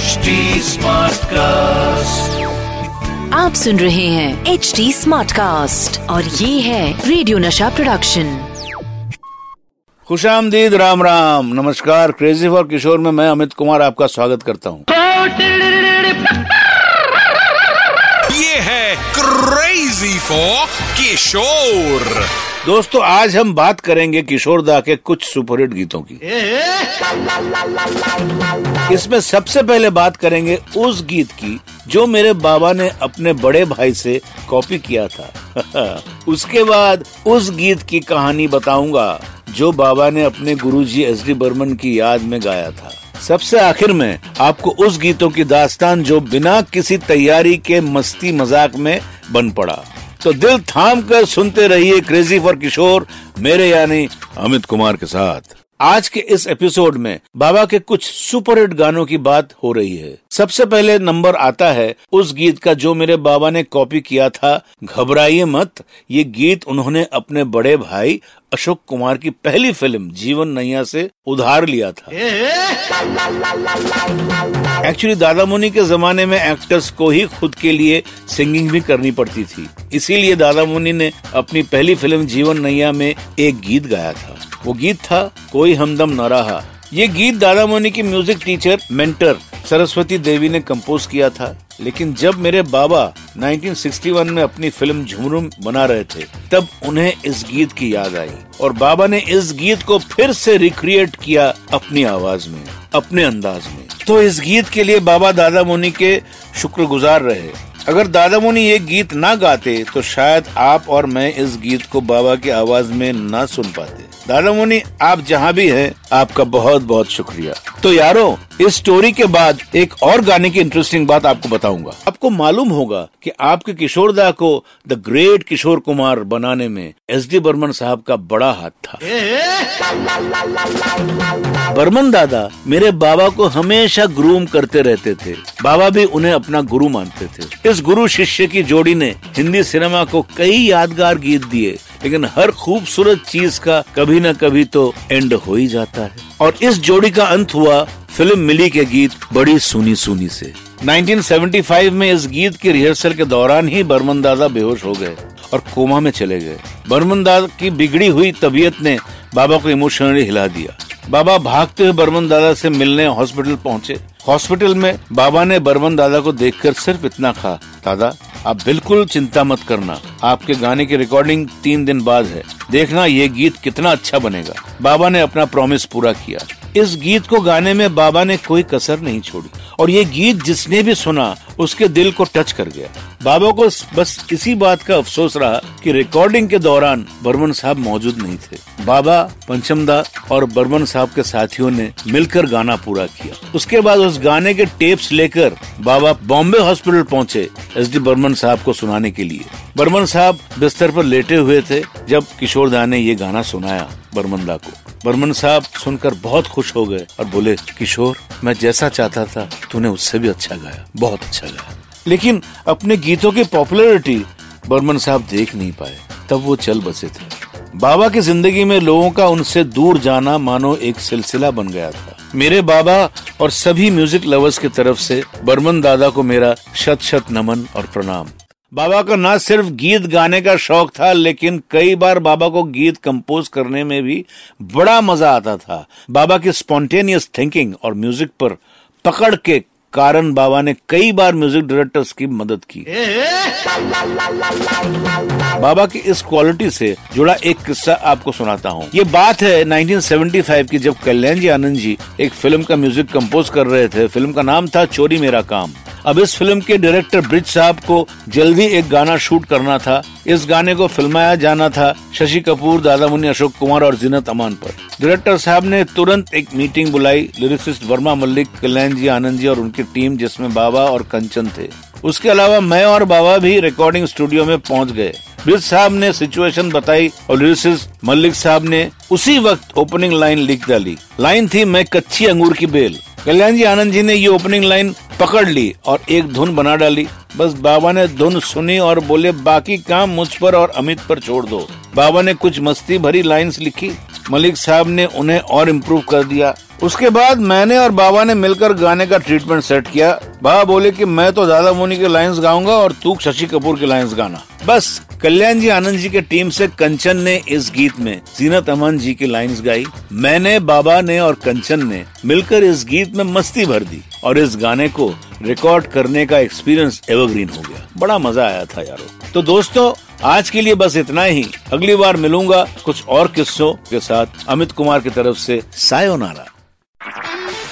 HD cast आप सुन रहे हैं एच डी स्मार्ट कास्ट और ये है रेडियो नशा प्रोडक्शन खुश आमदीद राम राम। नमस्कार क्रेजी फॉर किशोर में मैं अमित कुमार आपका स्वागत करता हूँ। ये है क्रेजी फॉर किशोर दोस्तों आज हम बात करेंगे किशोर दा के कुछ सुपरहिट गीतों की। इसमें सबसे पहले बात करेंगे उस गीत की जो मेरे बाबा ने अपने बड़े भाई से कॉपी किया था। उसके बाद उस गीत की कहानी बताऊँगा जो बाबा ने अपने गुरुजी एस डी बर्मन की याद में गाया था। सबसे आखिर में आपको उस गीतों की दास्तान जो बिना किसी तैयारी के मस्ती मज़ाक में बन पड़ा। तो दिल थाम कर सुनते रहिए क्रेजी फॉर किशोर मेरे यानी अमित कुमार के साथ। आज के इस एपिसोड में बाबा के कुछ सुपरहिट गानों की बात हो रही है। सबसे पहले नंबर आता है उस गीत का जो मेरे बाबा ने कॉपी किया था, घबराइए मत, ये गीत उन्होंने अपने बड़े भाई अशोक कुमार की पहली फ़िल्म, जीवन नैया से उधार लिया था। एक्चुअली दादा मुनि के जमाने में एक्टर्स को ही खुद के लिए सिंगिंग भी करनी पड़ती थी। इसीलिए दादा मुनि ने अपनी पहली फ़िल्म, जीवन नैया में एक गीत गाया था। वो गीत था, कोई हमदम न रहा। ये गीत दादा मोनी की music teacher mentor Saraswati Devi ने कंपोज किया था। लेकिन जब मेरे बाबा 1961 में अपनी फ़िल्म झुमरुम बना रहे थे, तब उन्हें इस गीत की याद आई। और बाबा ने इस गीत को फिर से रिक्रिएट किया अपनी आवाज़ में, अपने अंदाज में। तो इस गीत के लिए बाबा दादा मोनी के शुक्रगुजार रहे। अगर दादा मोनी ये गीत ना गाते तो शायद आप और मैं इस गीत को बाबा की आवाज़ में ना सुन पाते। दादा मुनि, आप जहाँ भी हैं, आपका बहुत बहुत शुक्रिया। तो यारो, इस स्टोरी के बाद एक और गाने की इंटरेस्टिंग बात आपको बताऊँगा। आपको मालूम होगा कि आपके किशोर दा को द ग्रेट किशोर कुमार बनाने में एस डी बर्मन साहब का बड़ा हाथ था। बर्मन दादा मेरे बाबा को हमेशा ग्रूम करते रहते थे। बाबा भी उन्हें अपना गुरु मानते थे। इस गुरु शिष्य की जोड़ी ने हिंदी सिनेमा को कई यादगार गीत दिए। लेकिन हर खूबसूरत चीज़ का कभी न कभी तो एंड हो ही जाता है। और इस जोड़ी का अंत हुआ फ़िल्म मिली के गीत बड़ी सुनी सुनी से 1975 में इस गीत के रिहर्सल के दौरान ही बर्मन दादा बेहोश हो गए और कोमा में चले गए। बर्मन दादा की बिगड़ी हुई तबीयत ने बाबा को इमोशनली हिला दिया। बाबा भागते हुए बर्मन दादा से मिलने हॉस्पिटल पहुँचे। हॉस्पिटल में बाबा ने बर्मन दादा को देखकर सिर्फ़ इतना कहा, दादा आप बिल्कुल चिंता मत करना। आपके गाने की रिकॉर्डिंग तीन दिन बाद है। देखना ये गीत कितना अच्छा बनेगा। बाबा ने अपना प्रॉमिस पूरा किया। इस गीत को गाने में बाबा ने कोई कसर नहीं छोड़ी। और ये गीत जिसने भी सुना, उसके दिल को टच कर गया। बाबा को बस इसी बात का अफसोस रहा कि रिकॉर्डिंग के दौरान बर्मन साहब मौजूद नहीं थे। बाबा, पंचमदा और बर्मन साहब के साथियों ने मिलकर गाना पूरा किया। उसके बाद उस गाने के टेप्स लेकर बाबा बॉम्बे हॉस्पिटल पहुँचे एस डी बर्मन साहब को सुनाने के लिए। बर्मन साहब बिस्तर पर लेटे हुए थे जब किशोर दा ने ये गाना सुनाया बर्मन दा को। बर्मन साहब सुनकर बहुत खुश हो गए और बोले, किशोर, मैं जैसा चाहता था, तूने उससे भी अच्छा गाया, बहुत अच्छा गाया। लेकिन अपने गीतों की पॉपुलैरिटी बर्मन साहब देख नहीं पाए, तब वो चल बसे थे। बाबा की ज़िंदगी में लोगों का उनसे दूर जाना मानो एक सिलसिला बन गया था। मेरे बाबा और सभी म्यूज़िक लवर्स की तरफ़ से बर्मन दादा को मेरा शत शत नमन और प्रणाम। बाबा को न सिर्फ़ गीत गाने का शौक था, लेकिन कई बार बाबा को गीत कंपोज करने में भी बड़ा मज़ा आता था। बाबा की स्पॉन्टेनियस थिंकिंग और म्यूज़िक पर पकड़ के कारण बाबा ने कई बार म्यूज़िक डायरेक्टर्स की मदद की। बाबा की इस क्वालिटी से जुड़ा एक किस्सा आपको सुनाता हूँ। ये बात है 1975 की, जब कल्याण जी आनंद जी एक फ़िल्म का म्यूज़िक कंपोज कर रहे थे। फ़िल्म का नाम था चोरी मेरा काम। अब इस फ़िल्म के डायरेक्टर ब्रिज साहब को जल्दी एक गाना शूट करना था। इस गाने को फिल्माया जाना था शशि कपूर, दादा मुनि अशोक कुमार और जीनत अमान पर। डायरेक्टर साहब ने तुरंत एक मीटिंग बुलाई। लिरिसिस्ट वर्मा मल्लिक, कल्याण जी आनंद जी और उनकी टीम, जिसमें बाबा और कंचन थे। उसके अलावा मैं और बाबा भी रिकॉर्डिंग स्टूडियो में पहुँच गए। ब्रिज साहब ने सिचुएशन बताई और लिरिसिस्ट मल्लिक साहब ने उसी वक्त ओपनिंग लाइन लिख डाली। लाइन थी, मैं कच्ची अंगूर की बेल। कल्याण जी आनंद जी ने ये ओपनिंग लाइन पकड़ ली और एक धुन बना डाली। बस बाबा ने धुन सुनी और बोले, बाकी काम मुझ पर और अमित पर छोड़ दो। बाबा ने कुछ मस्ती भरी लाइंस लिखी। मलिक साहब ने उन्हें और इम्प्रूव कर दिया। उसके बाद मैंने और बाबा ने मिलकर गाने का ट्रीटमेंट सेट किया। बाबा बोले कि, मैं तो दादा मोनी के लाइंस गाऊँगा और तू शशि कपूर के लाइंस गाना। बस कल्याण जी आनंद जी के टीम से कंचन ने इस गीत में जीनत अमन जी की लाइंस गाई, मैंने, बाबा ने और कंचन ने मिलकर इस गीत में मस्ती भर दी और इस गाने को रिकॉर्ड करने का एक्सपीरियंस एवरग्रीन हो गया। बड़ा मज़ा आया था यारो। तो दोस्तों, आज के लिए बस इतना ही। अगली बार मिलूँगा कुछ और किस्सों के साथ अमित कुमार की तरफ़ से। सायोनारा